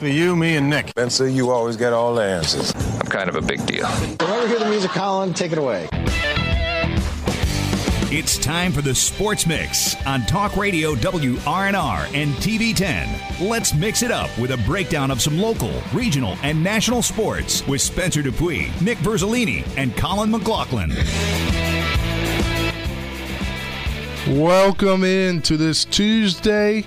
For you, me, and Nick. Spencer, you always get all the answers. I'm kind of a big deal. Whenever you hear the music, Colin, take it away. It's time for the Sports Mix on Talk Radio WRNR and TV10. Let's mix it up with a breakdown of some local, regional, and national sports with Spencer DuPuis, Nick Verzolini, and Colin McLaughlin. Welcome in to this Tuesday,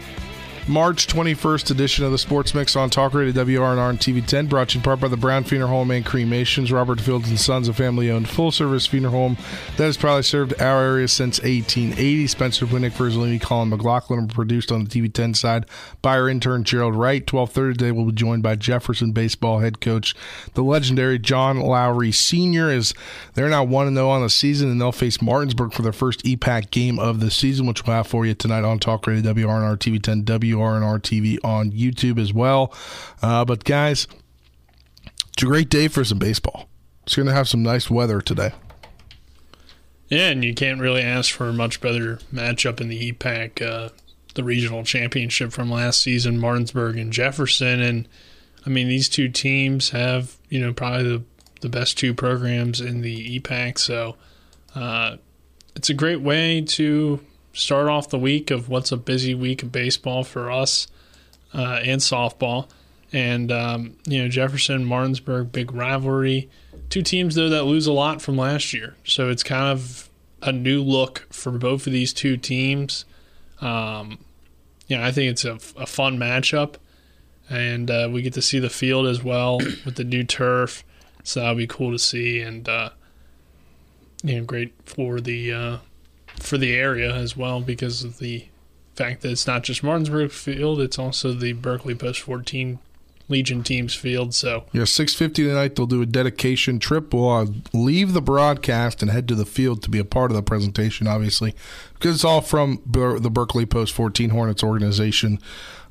March 21st edition of the Sports Mix on Talk Radio WRNR and TV10, brought to you in part by the Brown Funeral Home and Cremations, Robert Fields and Sons, a family-owned full-service funeral home that has probably served our area since 1880. Spencer Winnick, Verzolini, Colin McLaughlin are produced on the TV10 side by our intern Gerald Wright. 12:30 today, we'll be joined by Jefferson baseball head coach, the legendary John Lowery Sr. As they're now one and zero on the season, and they'll face Martinsburg for their first EPAC game of the season, which we'll have for you tonight on Talk Radio WRNR TV10 WRNR TV on YouTube as well. Uh, but guys, it's a great day for some baseball. It's going to have some nice weather today. Yeah, and you can't really ask for a much better matchup in the EPAC, uh, the regional championship from last season, Martinsburg and Jefferson. And I mean, these two teams have, you know, probably the, the best two programs in the EPAC. So uh, it's a great way to start off the week of what's a busy week of baseball for us uh, and softball. And, um, you know, Jefferson, Martinsburg, big rivalry. Two teams, though, that lose a lot from last year. So it's kind of a new look for both of these two teams. Um, you know, I think it's a, a fun matchup. And uh, we get to see the field as well with the new turf. So that'll be cool to see. And, uh, you know, great for the uh, for the area as well because of the fact that it's not just Martinsburg Field; it's also the Berkeley Post 14 Legion teams field. So Yeah, 6.50 tonight, they'll do a dedication trip. We'll uh, leave the broadcast and head to the field to be a part of the presentation, obviously, because it's all from Ber- the Berkeley Post 14 Hornets organization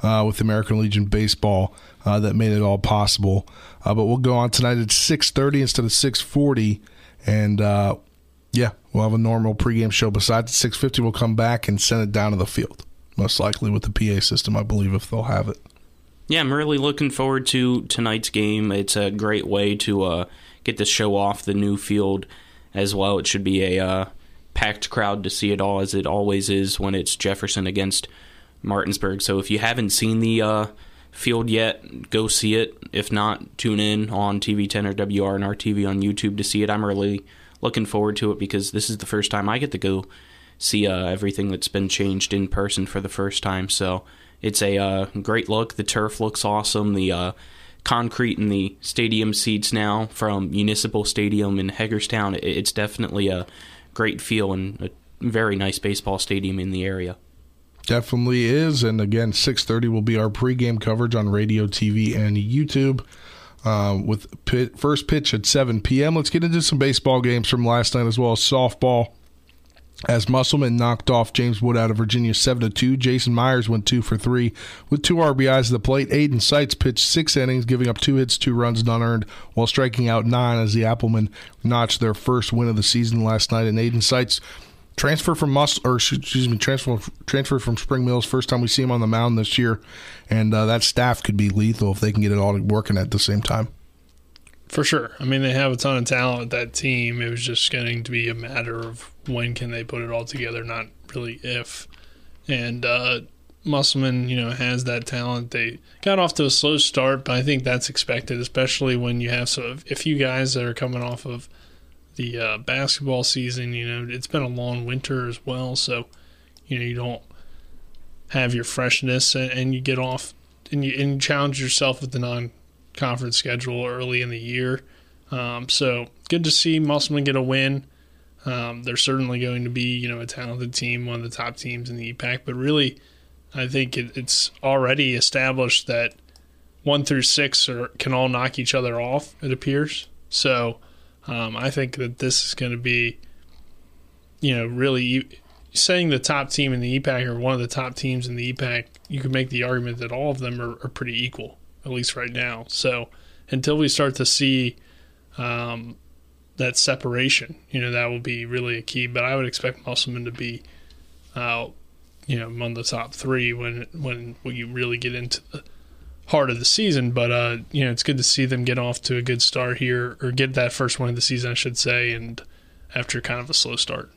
uh, with American Legion Baseball uh, that made it all possible. Uh, but we'll go on tonight at 6.30 instead of 6.40, and uh, yeah, we'll have a normal pregame show. Besides, at 6.50, we'll come back and send it down to the field, most likely with the PA system, I believe, if they'll have it. Yeah, I'm really looking forward to tonight's game. It's a great way to uh, get the show off the new field as well. It should be a uh, packed crowd to see it all, as it always is when it's Jefferson against Martinsburg. So if you haven't seen the uh, field yet, go see it. If not, tune in on TV10 or WRNR TV on YouTube to see it. I'm really looking forward to it because this is the first time I get to go see uh, everything that's been changed in person for the first time. So it's a uh, great look. The turf looks awesome. The uh, concrete in the stadium seats now from Municipal Stadium in Hagerstown. It's definitely a great feel and a very nice baseball stadium in the area. Definitely is, and again, six thirty will be our pregame coverage on radio, TV, and YouTube. Um, with pit, first pitch at seven p.m. Let's get into some baseball games from last night as well as softball. As Musselman knocked off James Wood out of Virginia seven to two, Jason Myers went two for three with two RBIs at the plate. Aiden Seitz pitched six innings, giving up two hits, two runs, none earned, while striking out nine as the Applemen notched their first win of the season last night. And Aiden Seitz transfer from Mus or excuse me, transfer transfer from Spring Mills. First time we see him on the mound this year, and uh, that staff could be lethal if they can get it all working at the same time. For sure. I mean, they have a ton of talent that team. It was just getting to be a matter of when can they put it all together, not really if. And uh, Musselman, you know, has that talent. They got off to a slow start, but I think that's expected, especially when you have so if you guys that are coming off of the uh, basketball season. You know, it's been a long winter as well, so you know you don't have your freshness, and, and you get off and you, and you challenge yourself with the non-conference schedule early in the year. Um, so good to see Musselman get a win. Um, they're certainly going to be, you know, a talented team, one of the top teams in the EPAC. But really, I think it, it's already established that one through six are, can all knock each other off. It appears. So um, I think that this is going to be, you know, really saying the top team in the EPAC or one of the top teams in the EPAC. You could make the argument that all of them are, are pretty equal, at least right now. So until we start to see um, that separation, you know, that will be really a key. But I would expect Musselman to be, uh, you know, among the top three when when when you really get into the heart of the season. But uh, you know, it's good to see them get off to a good start here, or get that first win of the season, I should say, and after kind of a slow start.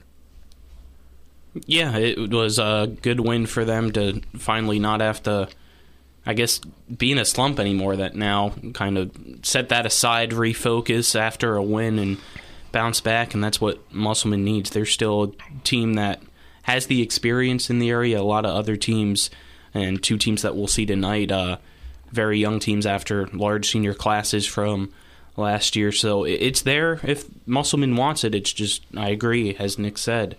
Yeah, it was a good win for them to finally not have to, I guess, be in a slump anymore. That now kind of set that aside, refocus after a win, and bounce back. And that's what Musselman needs. They're still a team that has the experience in the area. A lot of other teams, and two teams that we'll see tonight, uh, very young teams after large senior classes from last year. So it's there if Musselman wants it. It's just, I agree, as Nick said,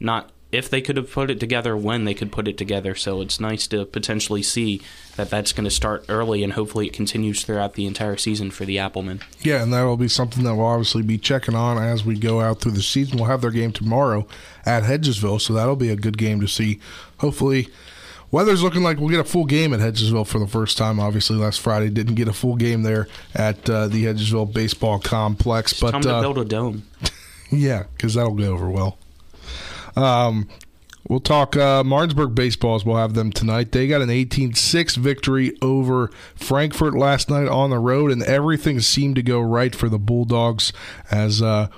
not if they could have put it together when they could put it together. So it's nice to potentially see that that's going to start early and hopefully it continues throughout the entire season for the Applemen. Yeah, and that will be something that we'll obviously be checking on as we go out through the season. We'll have their game tomorrow at Hedgesville, so that'll be a good game to see. Hopefully, weather's looking like we'll get a full game at Hedgesville for the first time. Obviously, last Friday didn't get a full game there at uh, the Hedgesville Baseball Complex, but Time to uh, build a dome. yeah, because that'll go over well. Um, we'll talk uh, Martinsburg baseballs. We'll have them tonight. They got an 18-6 victory over Frankfort last night on the road, and everything seemed to go right for the Bulldogs. As uh,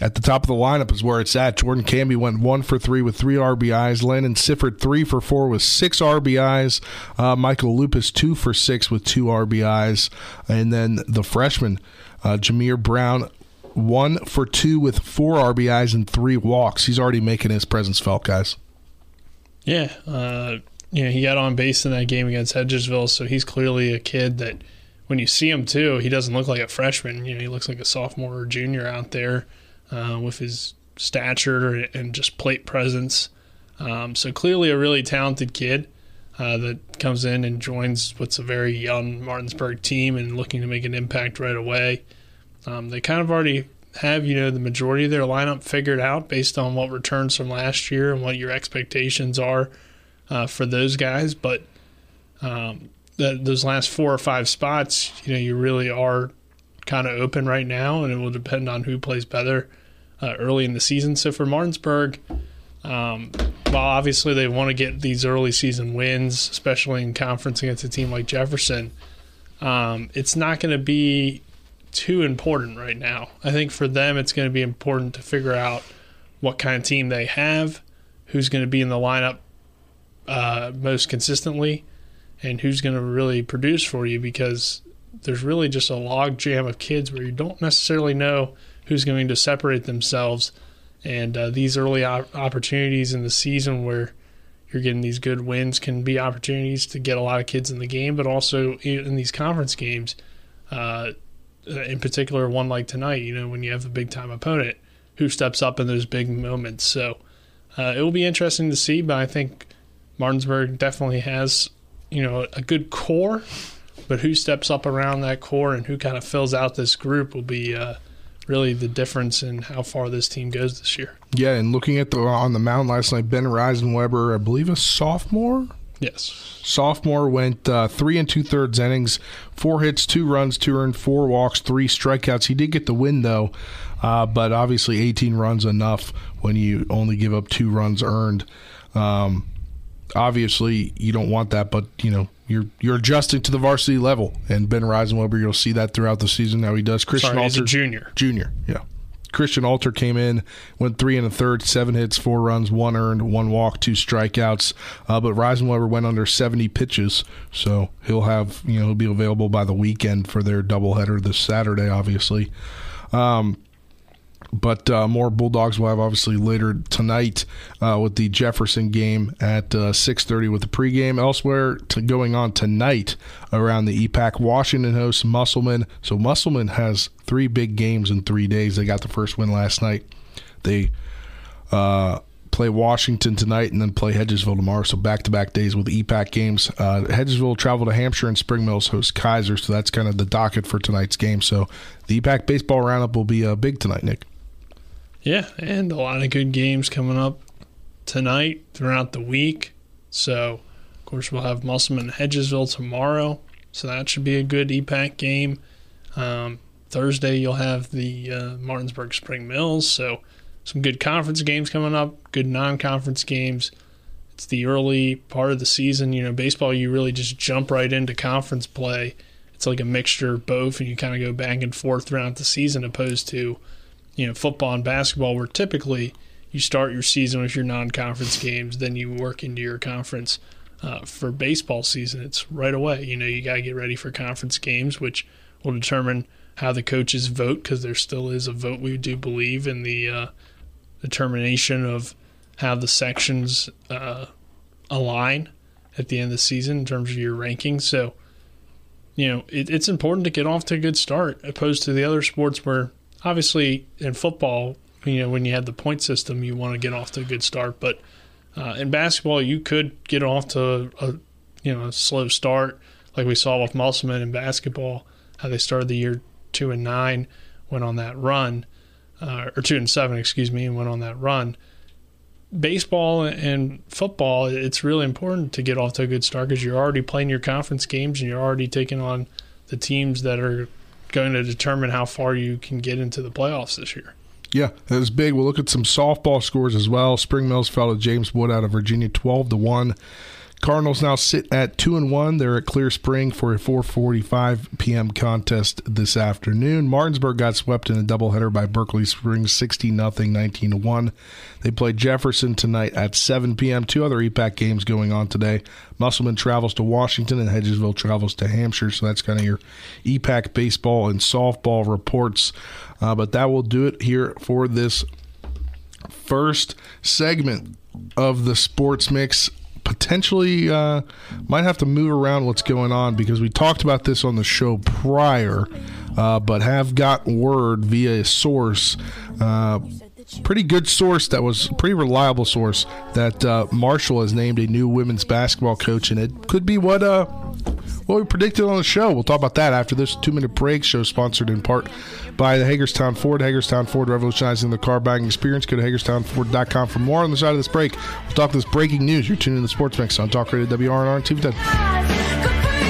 at the top of the lineup is where it's at. Jordan Camby went one for three with three RBIs. Landon Sifford three for four with six RBIs. Uh, Michael Lupus two for six with two RBIs, and then the freshman uh, Jameer Brown one for two with four RBIs and three walks. He's already making his presence felt, guys. Yeah, uh, he got on base in that game against Hedgesville, so he's clearly a kid that when you see him too, he doesn't look like a freshman. You know, he looks like a sophomore or junior out there uh, with his stature and just plate presence. Um, so clearly a really talented kid uh, that comes in and joins what's a very young Martinsburg team and looking to make an impact right away. Um, they kind of already have you know the majority of their lineup figured out based on what returns from last year and what your expectations are uh, for those guys. But um, the, those last four or five spots, you know, you really are kind of open right now, and it will depend on who plays better uh, early in the season. So for Martinsburg, um, while obviously they want to get these early season wins, especially in conference against a team like Jefferson, um, it's not going to be too important right now. I think for them, it's going to be important to figure out what kind of team they have, who's going to be in the lineup uh, most consistently, and who's going to really produce for you because there's really just a log jam of kids where you don't necessarily know who's going to separate themselves. And uh, these early op- opportunities in the season where you're getting these good wins can be opportunities to get a lot of kids in the game, but also in these conference games. Uh, in particular, one like tonight, you know, when you have a big time opponent who steps up in those big moments. So uh, it will be interesting to see, but I think Martinsburg definitely has, you know, a good core, but who steps up around that core and who kind of fills out this group will be uh, really the difference in how far this team goes this year. Yeah, and looking at the on the mound last night, Ben Reisenweber, I believe a sophomore, Yes. Sophomore went uh, three and two thirds innings, four hits, two runs, two earned, four walks, three strikeouts. He did get the win though, uh, but obviously 18 runs enough when you only give up two runs earned. Um, obviously, you don't want that, but you know you're you're adjusting to the varsity level, and Ben Reisenweber, you'll see that throughout the season. Now he does. Christian Sorry, Alter, junior. junior, yeah. Christian Alter came in, went three and a third, seven hits, four runs, one earned, one walk, two strikeouts. Uh, but Reisenweber went under 70 pitches, so he'll have you know he'll be available by the weekend for their doubleheader this Saturday, obviously. Um, but uh, more Bulldogs will have obviously later tonight uh, with the Jefferson game at uh, 6:30 with the pregame. Elsewhere to going on tonight around the EPAC, Washington hosts Musselman. So Musselman has three big games in three days. They got the first win last night. They uh, play Washington tonight and then play Hedgesville tomorrow. So back to back days with EPAC games. Uh, Hedgesville travel to Hampshire and Spring Mills host Keyser. So that's kind of the docket for tonight's game. So the EPAC baseball roundup will be uh, big tonight, Nick. Yeah, and a lot of good games coming up tonight throughout the week. So, of course, we'll have Musselman Hedgesville tomorrow. So that should be a good EPAC game. Um, Thursday, you'll have the uh, Martinsburg Spring Mills. So, some good conference games coming up, good non conference games. it's the early part of the season. You know, baseball, you really just jump right into conference play. It's like a mixture of both, and you kind of go back and forth throughout the season, opposed to, you know, football and basketball, where typically you start your season with your non-conference games, then you work into your conference. Uh, for baseball season, it's right away. You know, you got to get ready for conference games, which will determine how the coaches vote because there still is a vote. We do believe in the uh, determination of how the sections uh, align at the end of the season in terms of your rankings. So, you know, it, it's important to get off to a good start, opposed to the other sports where, obviously, in football, you know, when you have the point system, you want to get off to a good start. But uh, in basketball, you could get off to a, you know a slow start, like we saw with Musselman in basketball, how they started the year two and nine, went on that run, uh, or two and seven, excuse me, and went on that run. Baseball and football, it's really important to get off to a good start because you're already playing your conference games and you're already taking on the teams that are going to determine how far you can get into the playoffs this year. Yeah, that was big. We'll look at some softball scores as well. Spring Mills fell to James Wood out of Virginia, twelve to one. Cardinals now sit at two and one. They're at Clear Spring for a 4:45 p.m. contest this afternoon. Martinsburg got swept in a doubleheader by Berkeley Springs, 60 nothing, 19 to one. They play Jefferson tonight at 7 p.m. Two other EPAC games going on today. Musselman travels to Washington and Hedgesville travels to Hampshire. So that's kind of your EPAC baseball and softball reports. Uh, but that will do it here for this first segment of the sports mix potentially uh, might have to move around what's going on because we talked about this on the show prior, uh, but have got word via a source. Uh, pretty good source that was pretty reliable source that uh, Marshall has named a new women's basketball coach, and it could be what uh, what we predicted on the show. We'll talk about that after this two minute break. Show sponsored in part by the Hagerstown Ford. Hagerstown Ford revolutionizing the car buying experience. Go to HagerstownFord.com for more on the side of this break. We'll talk this breaking news. You're tuning in to Sports Mix on Talk Radio WRNR and TV 10.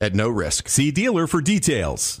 at no risk. See dealer for details.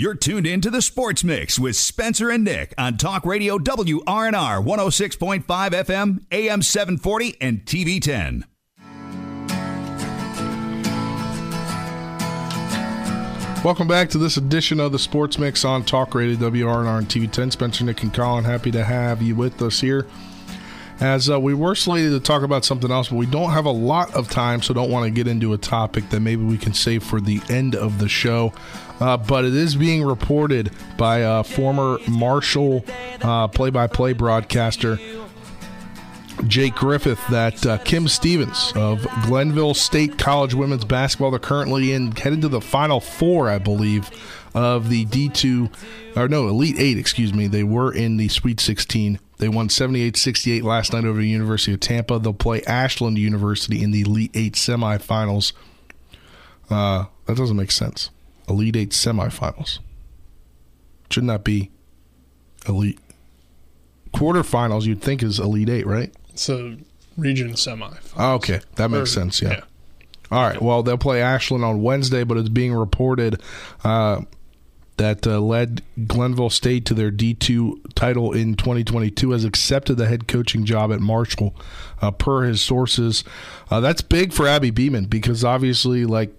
You're tuned in to the Sports Mix with Spencer and Nick on Talk Radio WRNR 106.5 FM, AM 740, and TV 10. Welcome back to this edition of the Sports Mix on Talk Radio WRNR and TV 10. Spencer, Nick, and Colin, happy to have you with us here. As uh, we were slated to talk about something else, but we don't have a lot of time, so don't want to get into a topic that maybe we can save for the end of the show. Uh, but it is being reported by a former Marshall play by play broadcaster Jake Griffith that uh, Kim Stevens of Glenville State College women's basketball, they're currently in headed to the Final Four, I believe, of the D2, or no, Elite Eight, excuse me. They were in the Sweet 16. They won 78 68 last night over the University of Tampa. They'll play Ashland University in the Elite Eight semifinals. Uh, that doesn't make sense. Elite Eight semifinals. Shouldn't that be Elite? Quarterfinals, you'd think is Elite Eight, right? It's a region semi. Oh, okay, that makes Or- sense. Yeah. yeah. All right. Well, they'll play Ashland on Wednesday, but it's being reported uh, that uh, led Glenville State to their D2 title in 2022 has accepted the head coaching job at Marshall, uh, per his sources. Uh, that's big for Abby Beeman because obviously, like.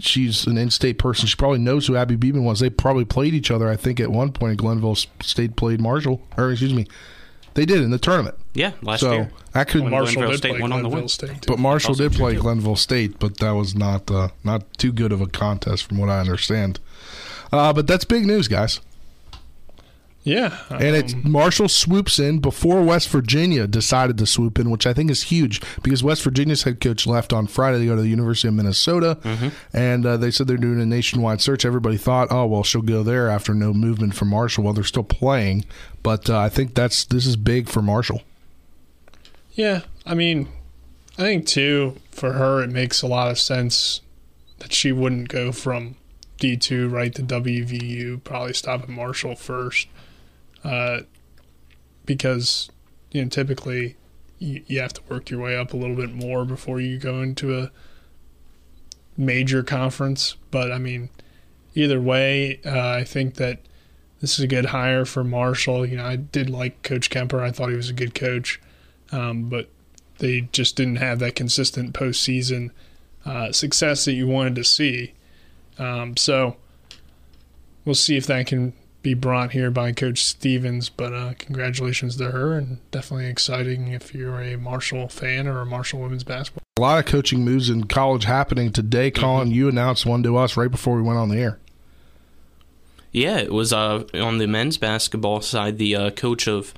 She's an in-state person. She probably knows who Abby Beeman was. They probably played each other. I think at one point, Glenville State played Marshall, or excuse me, they did in the tournament. Yeah, last year. so year. that could When Marshall Glenville did State play won on the Glenville win. State. too. But Marshall did play 2-2. Glenville State, but that was not uh, not too good of a contest, from what I understand. Uh, but that's big news, guys. yeah, And it's um, Marshall swoops in before West Virginia decided to swoop in, which I think is huge because West Virginia's head coach left on Friday to go to the University of Minnesota, and uh, they said they're doing a nationwide search. Everybody thought, oh well, she'll go there after no movement from Marshall. Well, they're still playing, but uh, I think that's this is big for Marshall. Yeah, I mean, I think too for her it makes a lot of sense that she wouldn't go from D two right to WVU. Probably stop at Marshall first, uh, because you know typically you, you have to work your way up a little bit more before you go into a major conference. But I mean, either way, uh, I think that this is a good hire for Marshall. You know, I did like Coach Kemper. I thought he was a good coach um, but they just didn't have that consistent postseason uh, success that you wanted to see. Um, so we'll see if that can be brought here by Coach Stevens. But uh, congratulations to her, and definitely exciting if you're a Marshall fan or a Marshall women's basketball. A lot of coaching moves in college happening today. Colin, you announced one to us right before we went on the air. Yeah, it was uh, on the men's basketball side. The uh, coach of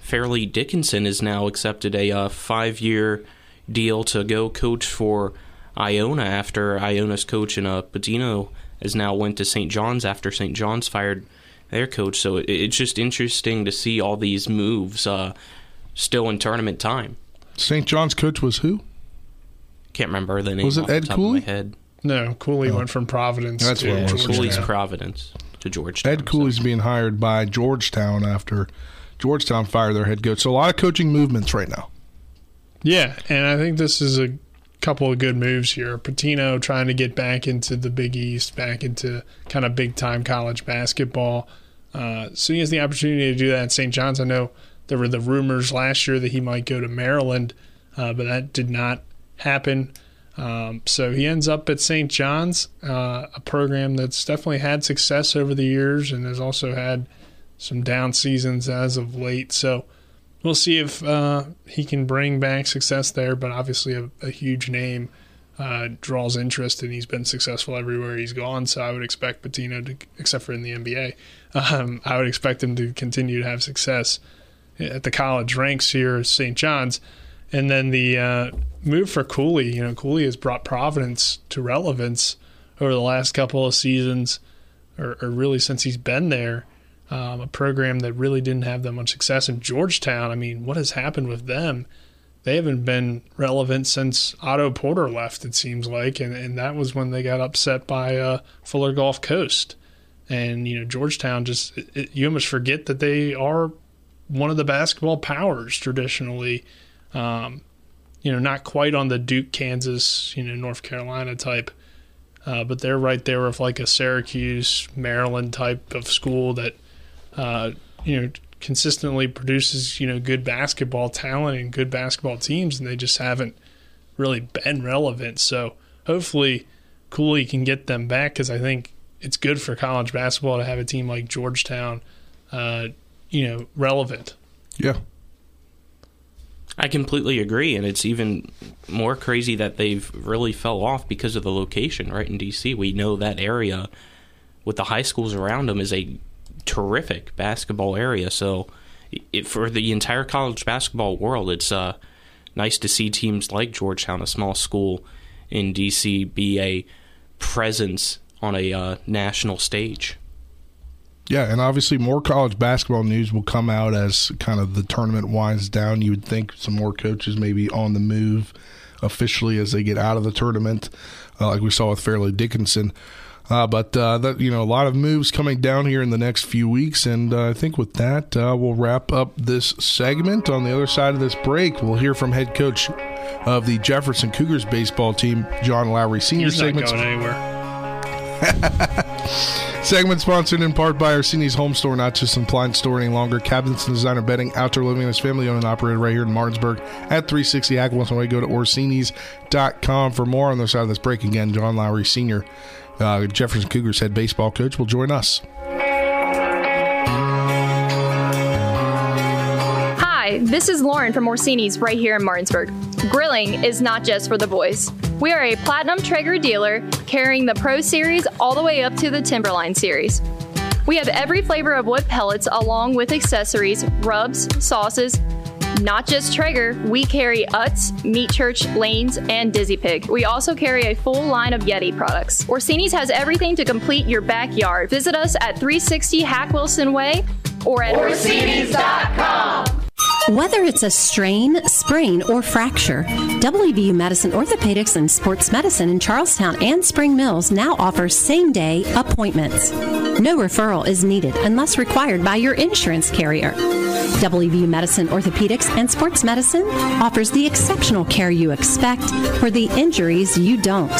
Fairleigh Dickinson has now accepted a uh, five-year deal to go coach for Iona after Iona's coach in uh, Pitino has now went to St. John's after St. John's fired their coach. So it, it's just interesting to see all these moves uh, still in tournament time. St. John's coach was who? Can't remember the name Was it off the Ed top Cooley? of my head. No, Cooley went from Providence That's to what it was. Georgetown. Cooley's Providence to Georgetown. Ed Cooley's being hired by Georgetown after Georgetown fired their head coach. So a lot of coaching movements right now. Yeah, and I think this is a couple of good moves here. Pitino trying to get back into the Big East, back into kind of big time college basketball. Uh, so he has the opportunity to do that at St. John's. I know there were the rumors last year that he might go to Maryland, uh, but that did not happen. Um, so he ends up at St. John's, uh, a program that's definitely had success over the years and has also had some down seasons as of late. So we'll see if uh, he can bring back success there. But obviously, a, a huge name uh, draws interest, and he's been successful everywhere he's gone. So I would expect Pitino to, except for in the NBA, um, I would expect him to continue to have success at the college ranks here at St. John's. And then the uh, move for Cooley, you know, Cooley has brought Providence to relevance over the last couple of seasons, or, or really since he's been there um, a program that really didn't have that much success in Georgetown. I mean, what has happened with them? They haven't been relevant since Otto Porter left, it seems like, and, and that was when they got upset by uh, Florida Gulf Coast. And, you know, Georgetown just, it, it- you almost forget that they are one of the basketball powers traditionally. Um, you know, not quite on the Duke, Kansas, you know, North Carolina type uh, but they're right there with like a Syracuse, Maryland type of school that uh, you know consistently produces you know good basketball talent and good basketball teams, and they just haven't really been relevant. So hopefully, Cooley can get them back because I think it's good for college basketball to have a team like Georgetown, uh, you know, relevant. Yeah. I completely agree, and it's even more crazy that they've really fell off because of the location right in DC. We know that area with the high schools around them is a terrific basketball area, so it, for the entire college basketball world, it's uh, nice to see teams like Georgetown, a small school in DC, be a presence on a uh, national stage. Yeah, and obviously more college basketball news will come out as kind of the tournament winds down. You would think some more coaches maybe on the move officially as they get out of the tournament, uh, like we saw with Fairleigh Dickinson. Uh, but uh, that you know a lot of moves coming down here in the next few weeks, and uh, I think with that uh, we'll wrap up this segment. On the other side of this break, we'll hear from head coach of the Jefferson Cougars baseball team, John Lowery Senior. He's not going anywhere. Segment sponsored in part by Orsini's Home Store, not just an appliance store any longer. Cabinets and designer bedding, outdoor living is family owned and operated right here in Martinsburg at 360 Hack Wilson Way, go to Orsini's.com for more on the side of this break. Again, John Lowery Sr., uh, Jefferson Cougars head baseball coach, will join us. Hi, this is Lauren from Orsini's right here in Martinsburg. Grilling is not just for the boys. We are a Platinum Traeger dealer carrying the Pro Series all the way up to the Timberline Series. We have every flavor of wood pellets along with accessories, rubs, sauces. Not just Traeger, we carry Utz, Meat Church, Lanes, and Dizzy Pig. We also carry a full line of Yeti products. Orsini's has everything to complete your backyard. Visit us at 360 Hack Wilson Way or at Orsini's.com. Whether it's a strain, sprain, or fracture, WVU Medicine Orthopedics and Sports Medicine in Charles Town and Spring Mills now offers same day appointments. No referral is needed unless required by your insurance carrier. WVU Medicine Orthopedics and Sports Medicine offers the exceptional care you expect for the injuries you don't.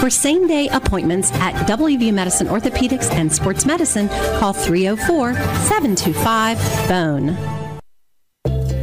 For same day appointments at WVU Medicine Orthopedics and Sports Medicine, call 304 725 BONE.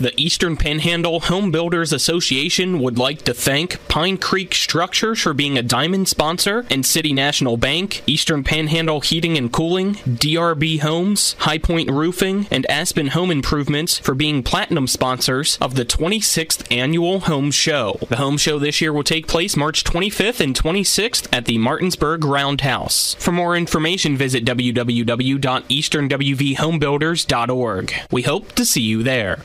The Eastern Panhandle Home Builders Association would like to thank Pine Creek Structures for being a diamond sponsor and City National Bank, Eastern Panhandle Heating and Cooling, DRB Homes, High Point Roofing, and Aspen Home Improvements for being platinum sponsors of the 26th Annual Home Show. The Home Show this year will take place March 25th and 26th at the Martinsburg Roundhouse. For more information, visit www.easternwvhomebuilders.org. We hope to see you there.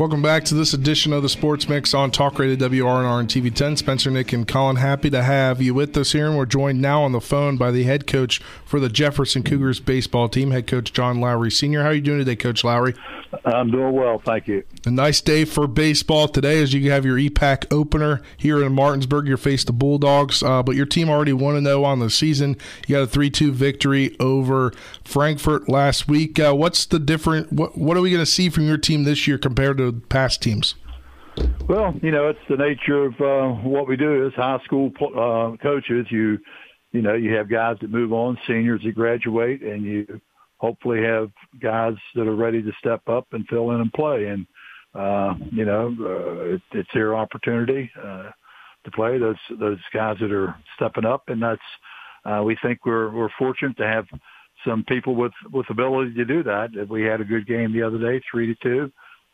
Welcome back to this edition of the Sports Mix on Talk Radio WRNR and TV 10. Spencer, Nick, and Colin, happy to have you with us here. And we're joined now on the phone by the head coach for the Jefferson Cougars baseball team, head coach John Lowery Sr. How are you doing today, Coach Lowery? I'm doing well, thank you. A nice day for baseball today as you have your EPAC opener here in Martinsburg. You're faced the Bulldogs, uh, but your team already 1 0 on the season. You got a 3 2 victory over Frankfort last week. Uh, what's the different? What, what are we going to see from your team this year compared to past teams? Well, you know, it's the nature of uh, what we do as high school uh, coaches. You, you know, you have guys that move on, seniors that graduate, and you hopefully have guys that are ready to step up and fill in and play. And uh, you know, uh, it, it's their opportunity uh, to play those those guys that are stepping up, and that's uh, we think we're we're fortunate to have some people with with ability to do that. We had a good game the other day, three to two.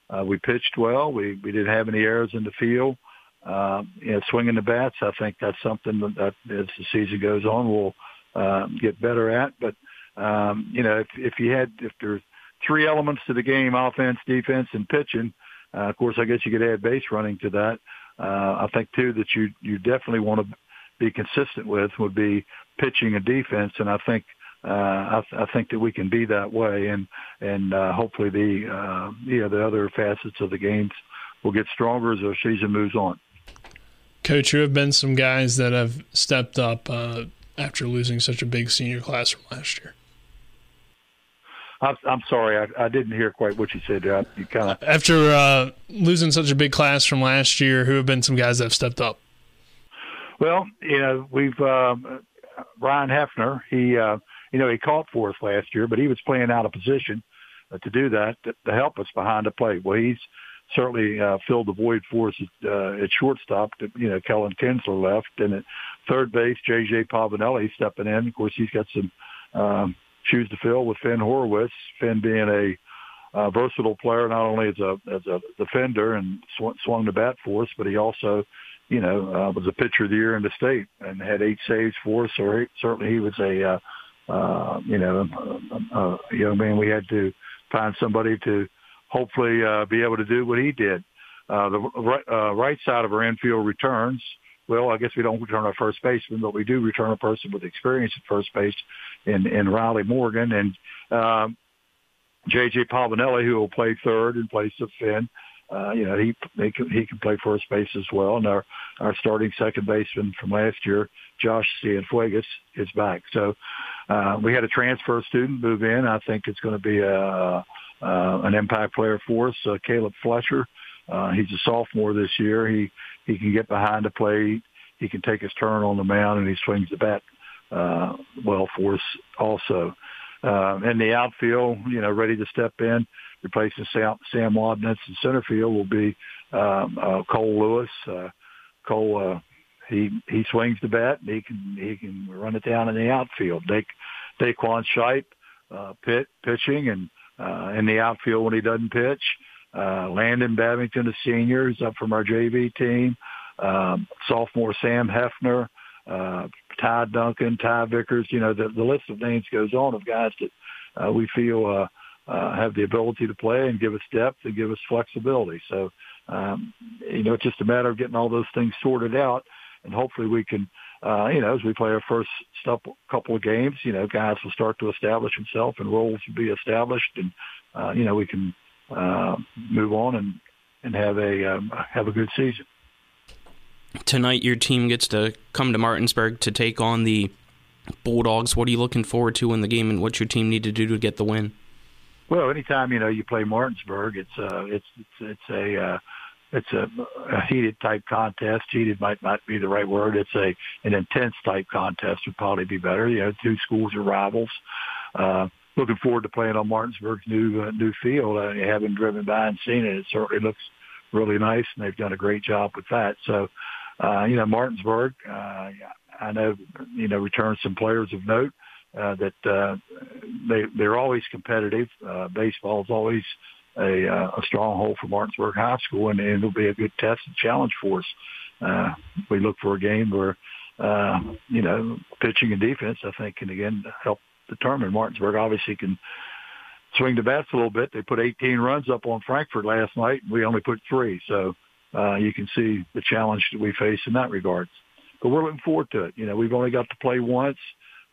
Uh, we pitched well. We we didn't have any errors in the field. Uh, you know, swinging the bats. I think that's something that, that as the season goes on, we'll uh, get better at. But um, you know, if if you had if there's three elements to the game: offense, defense, and pitching. Uh, of course, I guess you could add base running to that. Uh, I think too that you you definitely want to be consistent with would be pitching and defense, and I think uh, I, I think that we can be that way, and and uh, hopefully the uh, you the other facets of the games will get stronger as the season moves on. Coach, who have been some guys that have stepped up uh, after losing such a big senior class from last year? I'm, I'm sorry, I, I didn't hear quite what you said. Uh, you kind of after uh, losing such a big class from last year. Who have been some guys that have stepped up? Well, you know, we've um, Ryan Hefner. He, uh, you know, he caught for us last year, but he was playing out of position uh, to do that to, to help us behind the plate. Well, he's certainly uh, filled the void for us at, uh, at shortstop. You know, Kellen Kinsler left, and at third base, J.J. Pavanelli stepping in. Of course, he's got some um, shoes to fill with Finn Horowitz. Finn being a uh, versatile player, not only as a as a defender and sw- swung the bat for us, but he also, you know, uh, was a pitcher of the year in the state and had eight saves for us. So he, certainly he was a, uh, uh, you know, a, a young man. We had to find somebody to hopefully uh, be able to do what he did. Uh, the right, uh, right side of our infield returns. Well, I guess we don't return our first baseman, but we do return a person with experience at first base in, in Riley Morgan and um, J.J. Pavanelli, who will play third in place of Finn. Uh, you know, he he can, he can play first base as well. And our our starting second baseman from last year, Josh Cienfuegos, is back. So uh, we had a transfer student move in. I think it's going to be a, uh, an impact player for us. Uh, Caleb Fletcher, uh, he's a sophomore this year. He he can get behind the plate. He can take his turn on the mound, and he swings the bat uh, well for us also. Uh, in the outfield, you know, ready to step in, replacing Sam, Sam Wabnitz in center field will be um, uh, Cole Lewis. Uh, Cole, uh, he he swings the bat and he can he can run it down in the outfield. Dake, Daquan Shipe, uh, pit pitching and uh, in the outfield when he doesn't pitch. Landon Babington, a senior, is up from our JV team. Um, sophomore Sam Hefner, uh, Ty Duncan, Ty Vickers. You know, the, the list of names goes on of guys that uh, we feel uh, uh, have the ability to play and give us depth and give us flexibility. So, um, you know, it's just a matter of getting all those things sorted out, and hopefully we can, uh, you know, as we play our first step, couple of games, you know, guys will start to establish themselves and roles will be established, and uh, you know, we can uh, move on and and have a um, have a good season tonight your team gets to come to Martinsburg to take on the Bulldogs. What are you looking forward to in the game, and what's your team need to do to get the win? Well, anytime you know you play Martinsburg, it's uh, it's it's it's a uh, it's a, a heated type contest. Heated might not be the right word. It's a an intense type contest would probably be better. You know, two schools are rivals. Uh, looking forward to playing on Martinsburg's new uh, new field. Uh, having driven by and seen it, it certainly looks really nice, and they've done a great job with that. So uh, you know, Martinsburg, uh, I know, you know, returns some players of note, uh, that, uh, they, they're always competitive. Uh, baseball is always a, uh, a stronghold for Martinsburg High School and, and it'll be a good test and challenge for us. Uh, we look for a game where, uh, you know, pitching and defense, I think can again help determine Martinsburg obviously can swing the bats a little bit. They put 18 runs up on Frankfort last night. And we only put three. So, uh, you can see the challenge that we face in that regard. But we're looking forward to it. You know, we've only got to play once.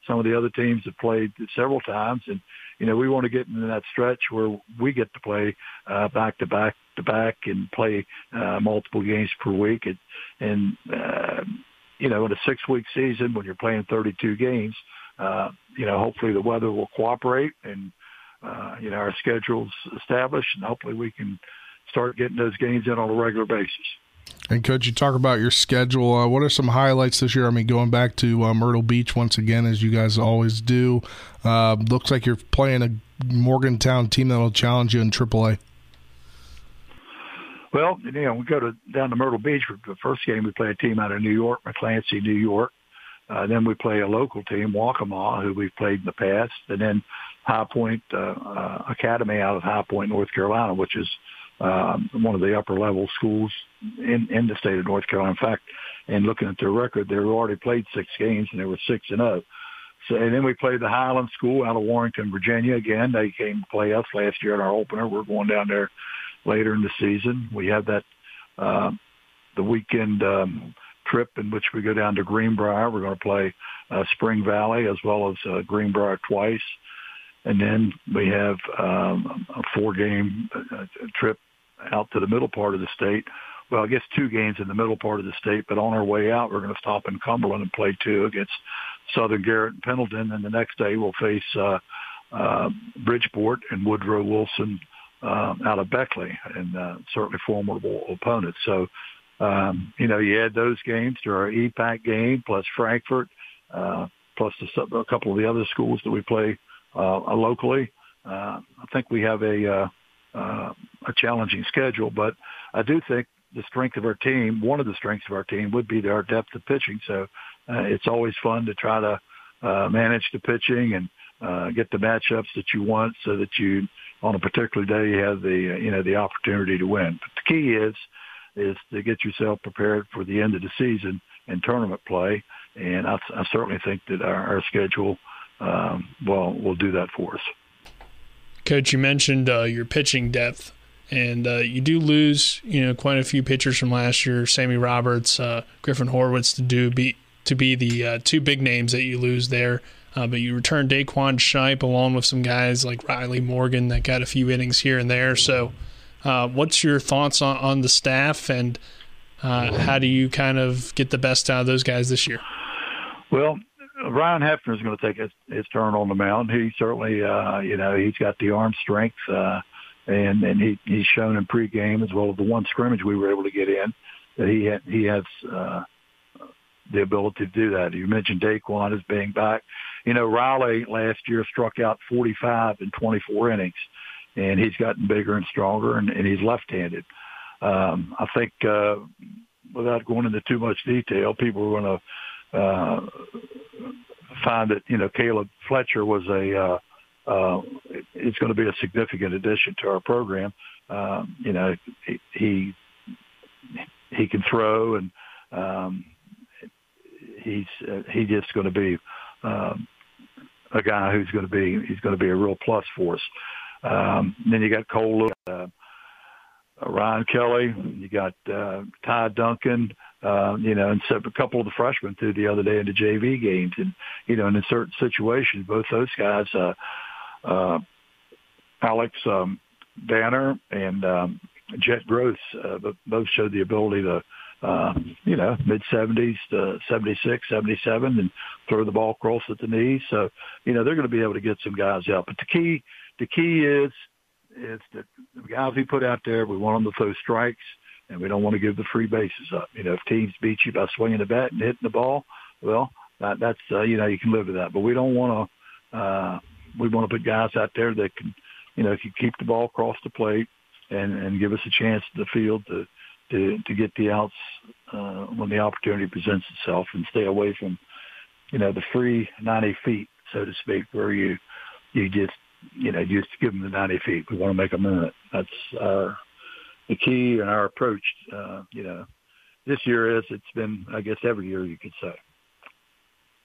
Some of the other teams have played several times, and you know we want to get into that stretch where we get to play uh, back to back to back and play uh, multiple games per week. And, and uh, you know, in a six week season when you're playing 32 games, you know, hopefully the weather will cooperate and uh, you know our schedules established, and hopefully we can start getting those games in on a regular basis. And could you talk about your schedule? Uh, what are some highlights this year? I mean, going back to uh, Myrtle Beach once again, as you guys always do. Uh, looks like you're playing a Morgantown team that will challenge you in AAA. Well, you know, we go to down to Myrtle Beach for the first game. We play a team out of New York, McClancy, New York. Uh, then we play a local team, Waccamaw, who we've played in the past, and then High Point uh, uh, Academy out of High Point, North Carolina, which is um, one of the upper level schools in, in the state of North Carolina. In fact, in looking at their record, they already played six games and they were six and zero. Oh. So, and then we played the Highland School out of Warrenton, Virginia. Again, they came to play us last year at our opener. We're going down there later in the season. We have that uh, the weekend um, trip in which we go down to Greenbrier. We're going to play uh, Spring Valley as well as uh, Greenbrier twice. And then we have um, a four-game uh, trip out to the middle part of the state well, I guess two games in the middle part of the state, but on our way out, we're going to stop in Cumberland and play two against Southern Garrett and Pendleton. And the next day we'll face, uh, uh, Bridgeport and Woodrow Wilson, uh, out of Beckley and, uh, certainly formidable opponents. So, um, you know, you add those games to our EPAC game plus Frankfort, uh, plus the, a couple of the other schools that we play, uh, locally. Uh, I think we have a, uh, uh, a challenging schedule, but I do think the strength of our team, one of the strengths of our team would be our depth of pitching. So uh, it's always fun to try to uh, manage the pitching and uh, get the matchups that you want so that you, on a particular day, you have the, uh, you know, the opportunity to win. But the key is, is to get yourself prepared for the end of the season and tournament play. And I, I certainly think that our, our schedule, um, will do that for us. Coach, you mentioned uh, your pitching depth, and uh, you do lose, you know, quite a few pitchers from last year. Sammy Roberts, uh, Griffin Horwitz to do be to be the uh, two big names that you lose there. Uh, but you return Daquan Shipe along with some guys like Riley Morgan that got a few innings here and there. So, uh, what's your thoughts on, on the staff, and how do you kind of get the best out of those guys this year? Well, Ryan Hefner is going to take his, his turn on the mound. He certainly, uh, you know, he's got the arm strength, uh, and and he he's shown in pregame as well as the one scrimmage we were able to get in that he had, he has uh, the ability to do that. You mentioned Daquan as being back. You know, Riley last year struck out 45 in 24 innings, and he's gotten bigger and stronger, and, and he's left-handed. Um, I think, uh, without going into too much detail, people are going to uh, find that you know Caleb Fletcher was a uh, uh, it's going to be a significant addition to our program. Um, you know, he, he can throw and um, he's uh, he's just going to be um, a guy who's going to be he's going to be a real plus for us. Um, then you got Cole, uh, Ryan Kelly, you got uh, Ty Duncan, uh, you know, and so a couple of the freshmen through the other day into JV games, and you know, and in certain situations, both those guys, uh, uh, Alex um, Banner and um, Jet Gross, uh, both showed the ability to, uh, you know, mid 70s to 76, 77, and throw the ball across at the knees. So, you know, they're going to be able to get some guys out. But the key, the key is, is that the guys we put out there, we want them to throw strikes and we don't want to give the free bases up. You know, if teams beat you by swinging the bat and hitting the ball, well, that, that's uh, you know you can live with that. But we don't want to. Uh, we want to put guys out there that can, you know, can keep the ball across the plate and and give us a chance in the field to to to get the outs uh, when the opportunity presents itself and stay away from, you know, the free 90 feet, so to speak, where you you just you know just give them the 90 feet. We want to make them earn it. That's our the key and our approach, uh, you know, this year is it's been, I guess, every year you could say.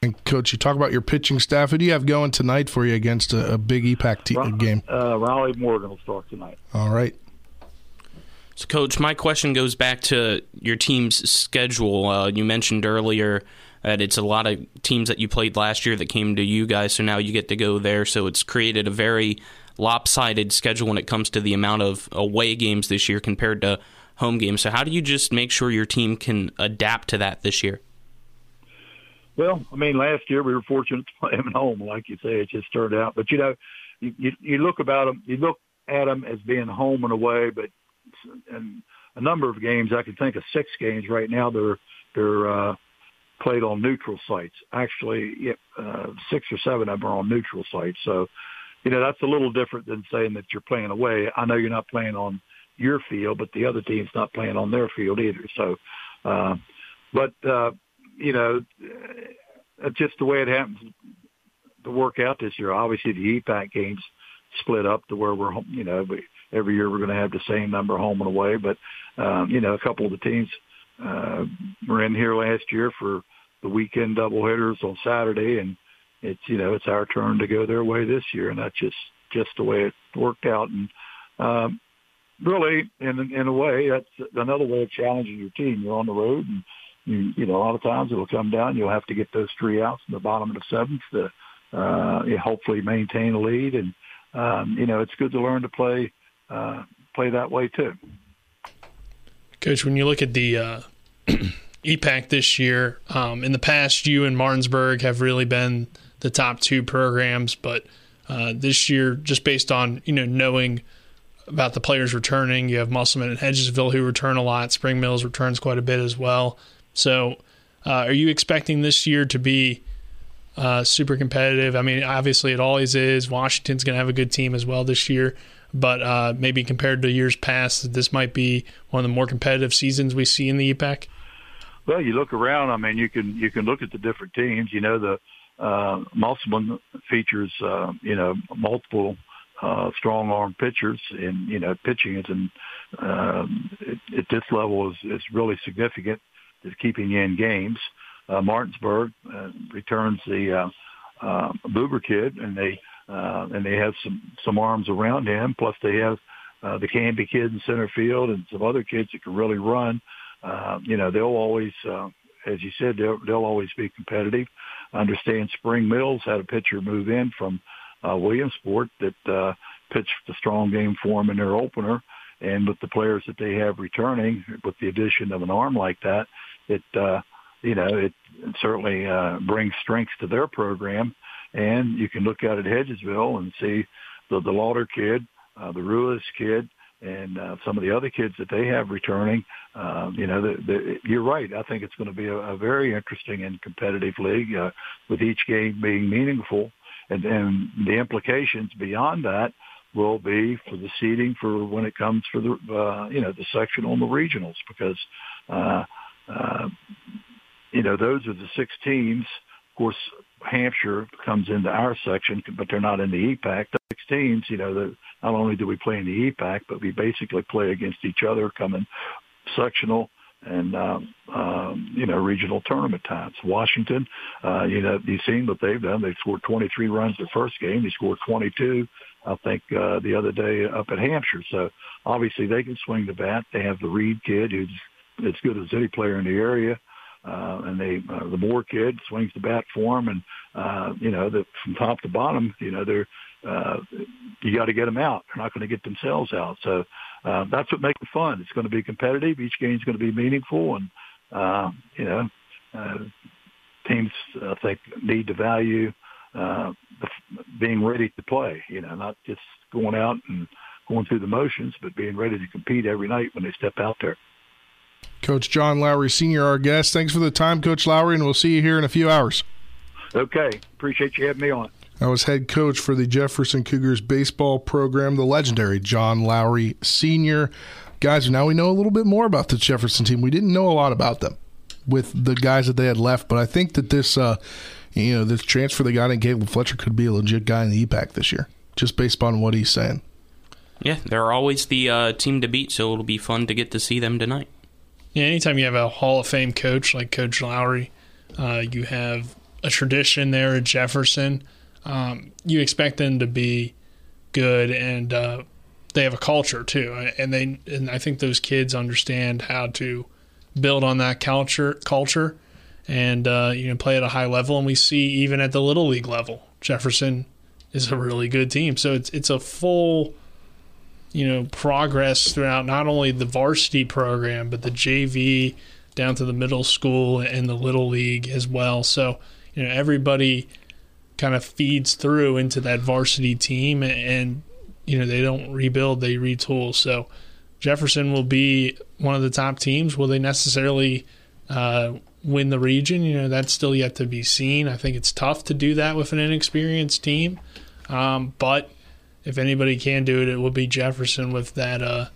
And coach, you talk about your pitching staff. Who do you have going tonight for you against a, a big EPAC te- uh, game? Uh, Riley Morgan will start tonight. All right. So, coach, my question goes back to your team's schedule. Uh, you mentioned earlier that it's a lot of teams that you played last year that came to you guys, so now you get to go there. So it's created a very lopsided schedule when it comes to the amount of away games this year compared to home games. So, how do you just make sure your team can adapt to that this year? Well, I mean, last year we were fortunate to play them at home, like you say. It just turned out, but you know, you, you, you look about them, you look at them as being home and away, but and a number of games, I can think of six games right now. They're they're uh, played on neutral sites. Actually, uh, six or seven of them are on neutral sites. So you know, that's a little different than saying that you're playing away. I know you're not playing on your field, but the other team's not playing on their field either. So, uh, but, uh, you know, that's just the way it happens to work out this year. Obviously, the EPAC games split up to where we're, you know, every year we're going to have the same number home and away. But, um, you know, a couple of the teams uh, were in here last year for the weekend doubleheaders on Saturday, and it's you know it's our turn to go their way this year, and that's just just the way it worked out. And um, really, in in a way, that's another way of challenging your team. You're on the road, and you you know a lot of times it'll come down. You'll have to get those three outs in the bottom of the seventh to uh, hopefully maintain a lead. And um, you know it's good to learn to play uh, play that way too. Coach, when you look at the uh, EPAC this year, um, in the past, you and Martinsburg have really been the top two programs, but uh, this year, just based on you know knowing about the players returning, you have Musselman and Hedgesville who return a lot. Spring Mills returns quite a bit as well. So, uh, are you expecting this year to be uh, super competitive? I mean, obviously it always is. Washington's going to have a good team as well this year, but uh, maybe compared to years past, this might be one of the more competitive seasons we see in the EPAC. Well, you look around. I mean, you can you can look at the different teams. You know, the uh, Musselman features uh, you know multiple uh, strong arm pitchers, and you know, pitching is in um, at, this level is is really significant. Is keeping you in games. Uh, Martinsburg uh, returns the uh, uh, Boober kid, and they uh, and they have some some arms around him. Plus, they have uh, the Canby kid in center field and some other kids that can really run. Uh, you know, they'll always, uh, as you said, they'll, they'll always be competitive. I understand Spring Mills had a pitcher move in from uh, Williamsport that uh, pitched the strong game for them in their opener. And with the players that they have returning, with the addition of an arm like that, it uh, you know it certainly uh, brings strength to their program. And you can look out at Hedgesville and see the the Lauder kid, uh, the Ruiz kid, and uh, some of the other kids that they have returning. Um, you know, the, the, you're right. I think it's going to be a, a very interesting and competitive league uh, with each game being meaningful, and, and the implications beyond that will be for the seeding for when it comes for the uh, you know the sectional and the regionals because uh, uh, you know those are the six teams. Of course, Hampshire comes into our section, but they're not in the EPAC. The six teams, you know, the, not only do we play in the EPAC, but we basically play against each other coming sectional and um, um, you know regional tournament times. Washington, uh, you know, you've seen what they've done. They scored 23 runs the first game. They scored 22, I think, uh, the other day up at Hampshire. So obviously they can swing the bat. They have the Reed kid who's as good as any player in the area. Uh, and they, uh, the Moore kid swings the bat for them, and uh, you know, the, from top to bottom, you know, they're uh, you got to get them out. They're not going to get themselves out. So uh, that's what makes it fun. It's going to be competitive. Each game is going to be meaningful, and uh, you know, uh, teams I think need to value uh, the, being ready to play. You know, not just going out and going through the motions, but being ready to compete every night when they step out there. Coach John Lowery, Senior, our guest. Thanks for the time, Coach Lowery, and we'll see you here in a few hours. Okay. Appreciate you having me on. I was head coach for the Jefferson Cougars baseball program, the legendary John Lowery Sr. Guys, now we know a little bit more about the Jefferson team. We didn't know a lot about them with the guys that they had left, but I think that this, uh, you know, this transfer they got in Caleb Fletcher could be a legit guy in the EPAC this year, just based on what he's saying. Yeah, they're always the uh, team to beat, so it'll be fun to get to see them tonight. Yeah, anytime you have a Hall of Fame coach like Coach Lowery, uh, you have a tradition there at Jefferson. Um, you expect them to be good, and uh, they have a culture too. And they and I think those kids understand how to build on that culture culture, and uh, you know play at a high level. And we see even at the little league level, Jefferson is a really good team. So it's it's a full you know progress throughout not only the varsity program but the JV down to the middle school and the little league as well. So you know everybody kind of feeds through into that varsity team and you know they don't rebuild they retool. So jefferson will be one of the top teams. Will they necessarily uh, win the region? You know that's still yet to be seen. I think it's tough to do that with an inexperienced team. Um, but if anybody can do it it will be jefferson with that uh,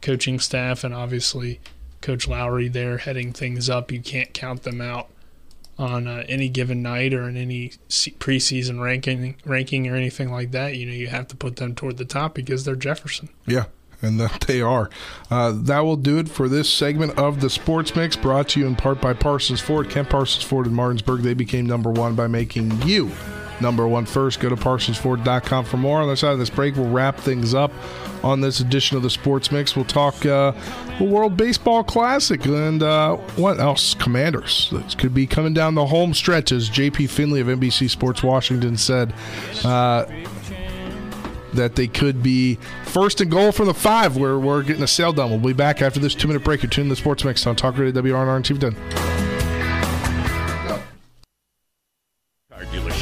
coaching staff and obviously coach lowery there heading things up. You can't count them out on uh, any given night or in any preseason ranking ranking or anything like that. You know, you have to put them toward the top because they're Jefferson. Yeah. And they are. Uh, that will do it for this segment of the Sports Mix, brought to you in part by Parsons Ford. Kent Parsons Ford in Martinsburg. They became number one by making you number one first. Go to ParsonsFord.com for more. On the side of this break, we'll wrap things up on this edition of the Sports Mix. We'll talk uh, the World Baseball Classic and uh, what else? Commanders. This could be coming down the home stretch, as JP Finley of NBC Sports Washington said. Uh, that they could be first and goal from the five where we're getting a sale done. We'll be back after this two minute break. You're tuning to the Sports Mix on Talk Radio WRNR and TV 10.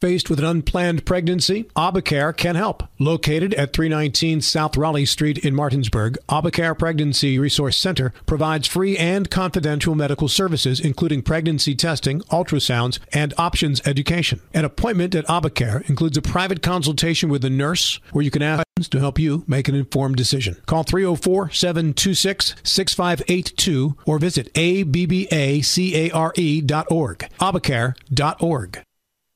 Faced with an unplanned pregnancy, AbbaCare can help. Located at 319 South Raleigh Street in Martinsburg, AbbaCare Pregnancy Resource Center provides free and confidential medical services, including pregnancy testing, ultrasounds, and options education. An appointment at AbbaCare includes a private consultation with a nurse where you can ask to help you make an informed decision. Call 304 726 6582 or visit abbacare.org. Obacare.org.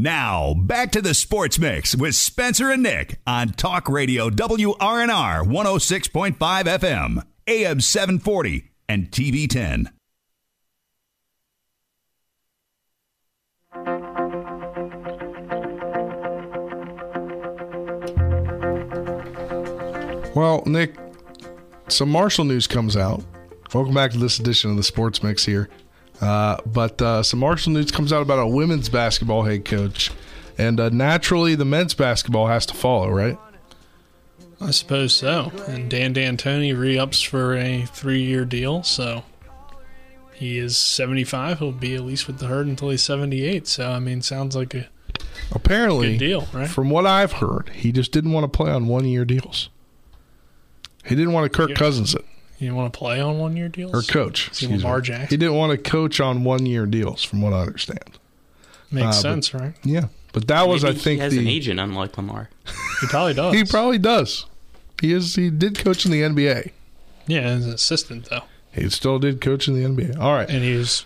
Now, back to the Sports Mix with Spencer and Nick on Talk Radio WRNR 106.5 FM, AM 740, and TV 10. Well, Nick, some Marshall news comes out. Welcome back to this edition of the Sports Mix here. Uh, but uh, some Marshall news comes out about a women's basketball head coach, and uh, naturally the men's basketball has to follow, right? I suppose so. And Dan D'Antoni re-ups for a three-year deal, so he is 75. He'll be at least with the herd until he's 78. So I mean, sounds like a apparently good deal, right? From what I've heard, he just didn't want to play on one-year deals. He didn't want to Kirk Yeah. Cousins it. You want to play on one-year deals or coach. Is he excuse Lamar me. Jackson? He didn't want to coach on one year deals, from what I understand. Makes Uh, but- sense, right? Yeah, but that was, I Maybe think, he has the an agent, unlike Lamar. He probably does. he probably does. He is. He did coach in the NBA. yeah, as an assistant though, He still did coach in the NBA. All right, and he was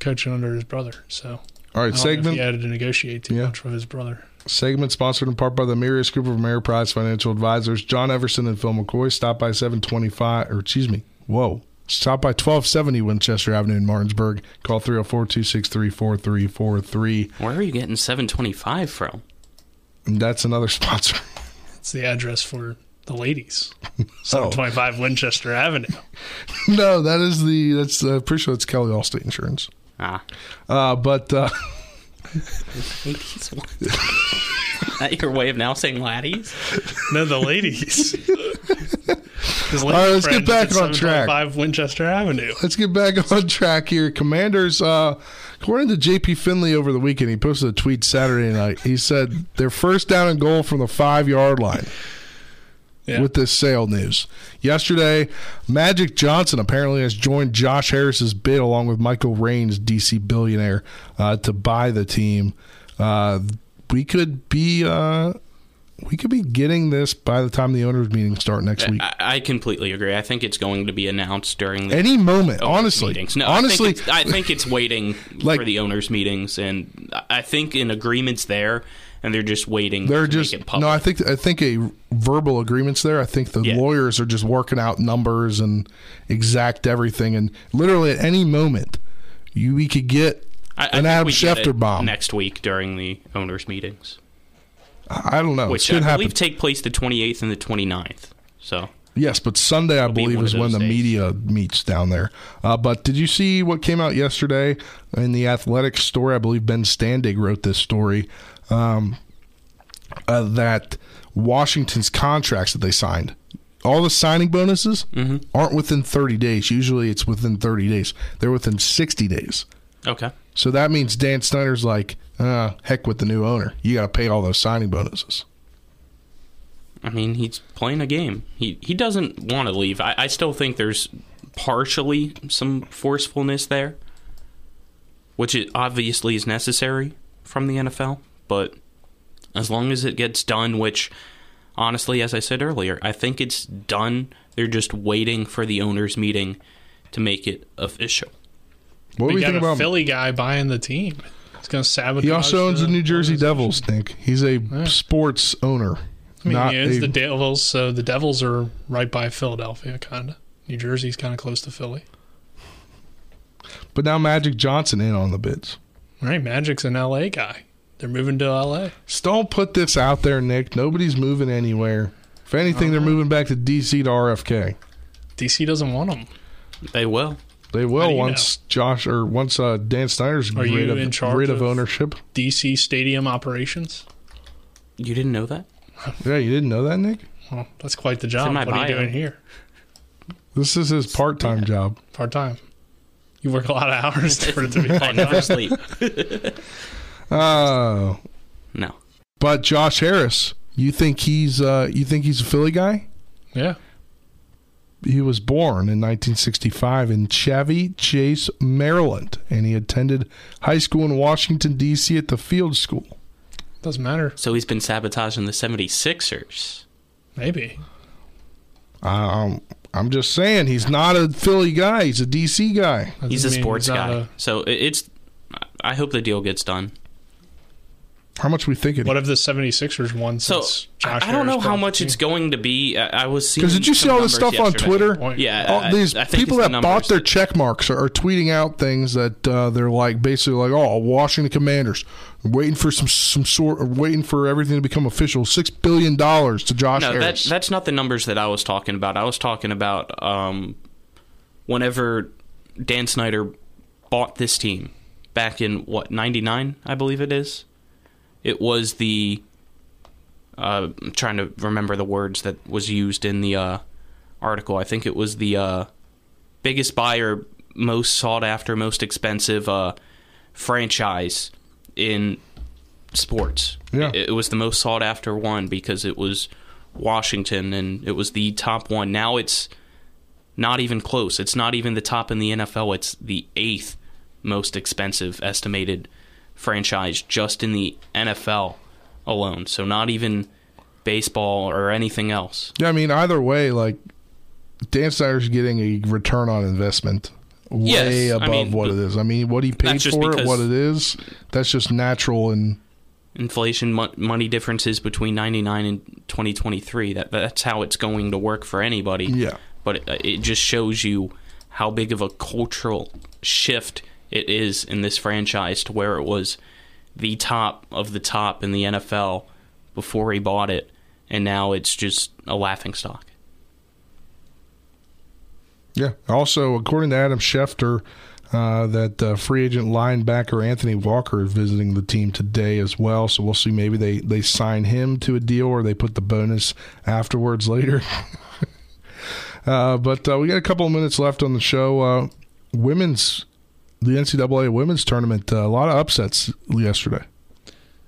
coaching under his brother. So all I don't know if Segment he had to negotiate too much with his brother. Segment sponsored in part by the Mirius Group of Ameriprise Financial Advisors. John Everson and Phil McCoy. Stop by seven twenty five, or excuse me, whoa. Stop by 1270 Winchester Avenue in Martinsburg. Call 304 263 4343. Where are you getting 725 from? That's another sponsor. It's the address for the ladies. Oh. 725 Winchester Avenue. no, that is the, that's, uh, pretty sure it's Kelly Allstate Insurance. Ah. Uh, but, uh, Ladies. what? Is that your way of now saying laddies? No, the ladies. His All right, let's get back on track. 725 Winchester Avenue. Let's get back on track here. Commanders, uh, according to JP Finley over the weekend, he posted a tweet Saturday night. He said they're first down and goal from the five yard line with this sale news. Yesterday, Magic Johnson apparently has joined Josh Harris's bid along with Mitchell Rales, DC billionaire, uh, to buy the team. Uh, we could be. Uh, we could be getting this by the time the owners' meetings start next week. I, I completely agree. I think it's going to be announced during the Any moment, honestly. Meetings. No, Honestly- I think, it's, I think it's waiting Like- for the owners' meetings, and I think an agreement's there, and they're just waiting. They're to just make it public. no. I think I think a verbal agreements there. I think the lawyers are just working out numbers and exact everything, and literally at any moment, you we could get I, I an Adam Schefter bomb. next week during the owners' meetings. I don't know. which it I believe happen. take place the 28th and the 29th. So Yes, but Sunday, I be believe, is when the days. media meets down there. Uh, but did you see what came out yesterday in the athletic story? I believe Ben Standig wrote this story um, uh, that Washington's contracts that they signed, all the signing bonuses Mm-hmm. aren't within 30 days. Usually it's within 30 days, they're within 60 days. okay, So that means Dan Snyder's like, uh, heck with the new owner. You got to pay all those signing bonuses. I mean he's playing a game. He he doesn't want to leave. I, I still think there's partially some forcefulness there, which it obviously is necessary from the NFL. But as long as it gets done, which honestly, as I said earlier, I think it's done. They're just waiting for the owners' meeting to make it official. What do we we got think a about Philly guy buying the team. It's going to sabotage. He also owns the New Jersey. Devils, Nick. He's a sports owner. I mean, not he owns a- the Devils, so the Devils are right by Philadelphia, kind of. New Jersey's kind of close to Philly. but now Magic Johnson in on the bids. Right, Magic's an LA guy. They're moving to LA. Just don't put this out there, Nick. Nobody's moving anywhere. If anything, they're moving back to DC to RFK. DC doesn't want them. They will. They How will do you once Josh or once uh, Dan Snyder's Are rid you of in charge rid of of- ownership. DC Stadium operations. You didn't know that? Yeah, you didn't know that, Nick. Well, that's quite the job. in my What are you bio. doing here? This is his part time job. Part time. You work a lot of hours for it to be I part never time. sleep. Oh, No. but Josh Harris, you think he's uh, you think he's a Philly guy? Yeah. He was born in 1965 in Chevy Chase, Maryland, and he attended high school in Washington D.C. at the Field School. Doesn't matter. So he's been sabotaging the 76ers. Maybe. Um, I'm just saying he's not a Philly guy. He's a DC guy. He's a sports he's guy. a- So it's. I hope the deal gets done. How much we think it? What if the 76ers won So since I, Josh I don't know how much team? it's going to be. I, I was seeing. Because did you see all this numbers stuff on. Twitter? Yeah, all I- these I think people it's that the bought their that- check marks are, are tweeting out things that uh, they're like basically like, "Oh, Washington Commanders waiting for some some sort, waiting for everything to become official. Six billion dollars to Josh No, that, that's not the numbers that I was talking about. I was talking about um, whenever Dan Snyder bought this team back in what '99, I believe it is. It was the. Uh, I'm trying to remember the words that was used in the uh, article. I think it was the uh, biggest buyer, most sought after, most expensive uh, franchise in sports. Yeah. It, it was the most sought after one because it was Washington and it was the top one. Now it's not even close. It's not even the top in the NFL. It's the eighth most expensive estimated franchise just in the NFL alone. So not even baseball or anything else. yeah, I mean, either way, like Dan Snyder's getting a return on investment way Yes, I above mean, what it is. I mean, what he paid for it, what it is, that's just natural and. Inflation, mo- money differences between 99 and 2023. That that's how it's going to work for anybody. Yeah. But it, it just shows you how big of a cultural shift it is in this franchise to where it was the top of the top in the NFL before he bought it, and now it's just a laughing stock. Yeah. Also, according to Adam Schefter, uh, that uh, free agent linebacker Anthony Walker is visiting the team today as well. So we'll see. Maybe they they sign him to a deal or they put the bonus afterwards later. uh, but uh, we got a couple of minutes left on the show. Uh, women's the NCAA women's tournament. Uh, a lot of upsets yesterday.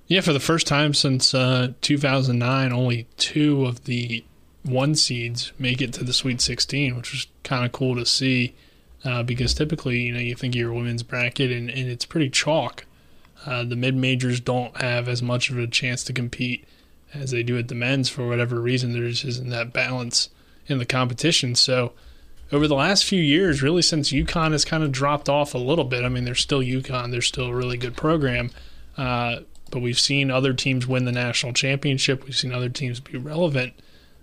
Yeah, for the first time since uh, 2009, only two of the one seeds make it to the Sweet 16, which was kind of cool to see. Uh, because typically, you know, you think of your women's bracket and, and it's pretty chalk. Uh, the mid majors don't have as much of a chance to compete as they do at the men's for whatever reason. There just isn't that balance in the competition. So, over the last few years, really since UConn has kind of dropped off a little bit, I mean, they're still UConn, they're still a really good program. Uh, but we've seen other teams win the national championship. We've seen other teams be relevant.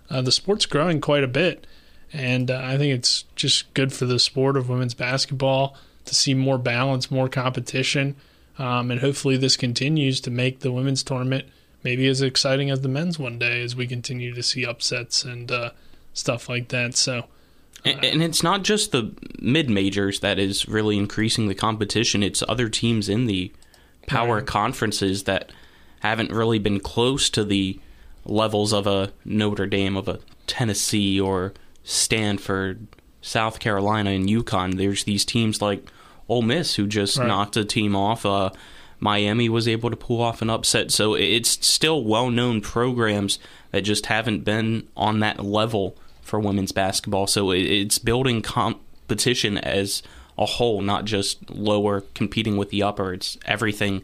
Uh, the sport's growing quite a bit, and uh, I think it's just good for the sport of women's basketball to see more balance, more competition, um, and hopefully this continues to make the women's tournament maybe as exciting as the men's one day as we continue to see upsets and uh, stuff like that. So. And, and it's not just the mid majors that is really increasing the competition. It's other teams in the power Right. conferences that haven't really been close to the levels of a Notre Dame, of a Tennessee, or Stanford, South Carolina, and UConn. There's these teams like Ole Miss who just Right. knocked a team off. Uh, Miami was able to pull off an upset. So it's still well known programs that just haven't been on that level for women's basketball. So it- it's building competition as a whole, not just lower competing with the upper. It's everything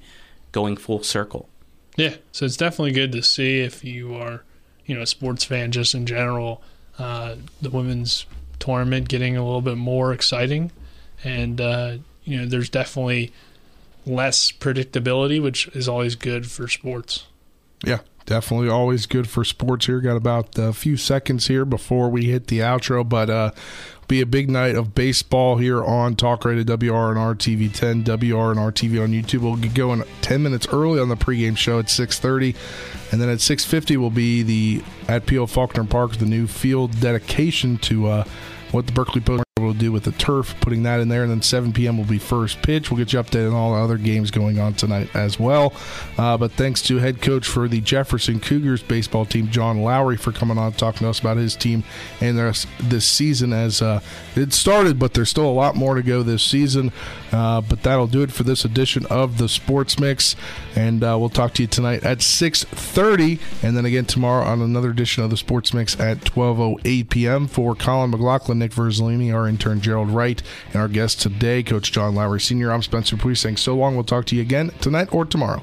going full circle. Yeah, so it's definitely good to see if you are, you know, a sports fan just in general. Uh, the women's tournament getting a little bit more exciting, and uh, you know, there's definitely less predictability, which is always good for sports. Yeah, definitely always good for sports here. Got about a few seconds here before we hit the outro, but uh be a big night of baseball here on Talk Radio WRNR TV 10, WRNR TV on YouTube. We'll get going 10 minutes early on the pregame show at 6:30, and then at 6:50 will be the at P.O. Faulkner Park the new field dedication to uh what the Berkeley Post will do with the turf, putting that in there, and then 7 p.m. will be first pitch. We'll get you updated on all the other games going on tonight as well. Uh, but thanks to head coach for the Jefferson Cougars baseball team, John Lowery, for coming on talking to us about his team and their, this season. As uh, it started, but there's still a lot more to go this season. Uh, but that'll do it for this edition of the Sports Mix, and uh, we'll talk to you tonight at 6:30, and then again tomorrow on another edition of the Sports Mix at 12:08 p.m. For Colin McLaughlin, Nick Verzolini, our intern Gerald Wright, and our guest today, Coach John Lowery Sr. I'm Spencer DuPuis saying so long. We'll talk to you again tonight or tomorrow.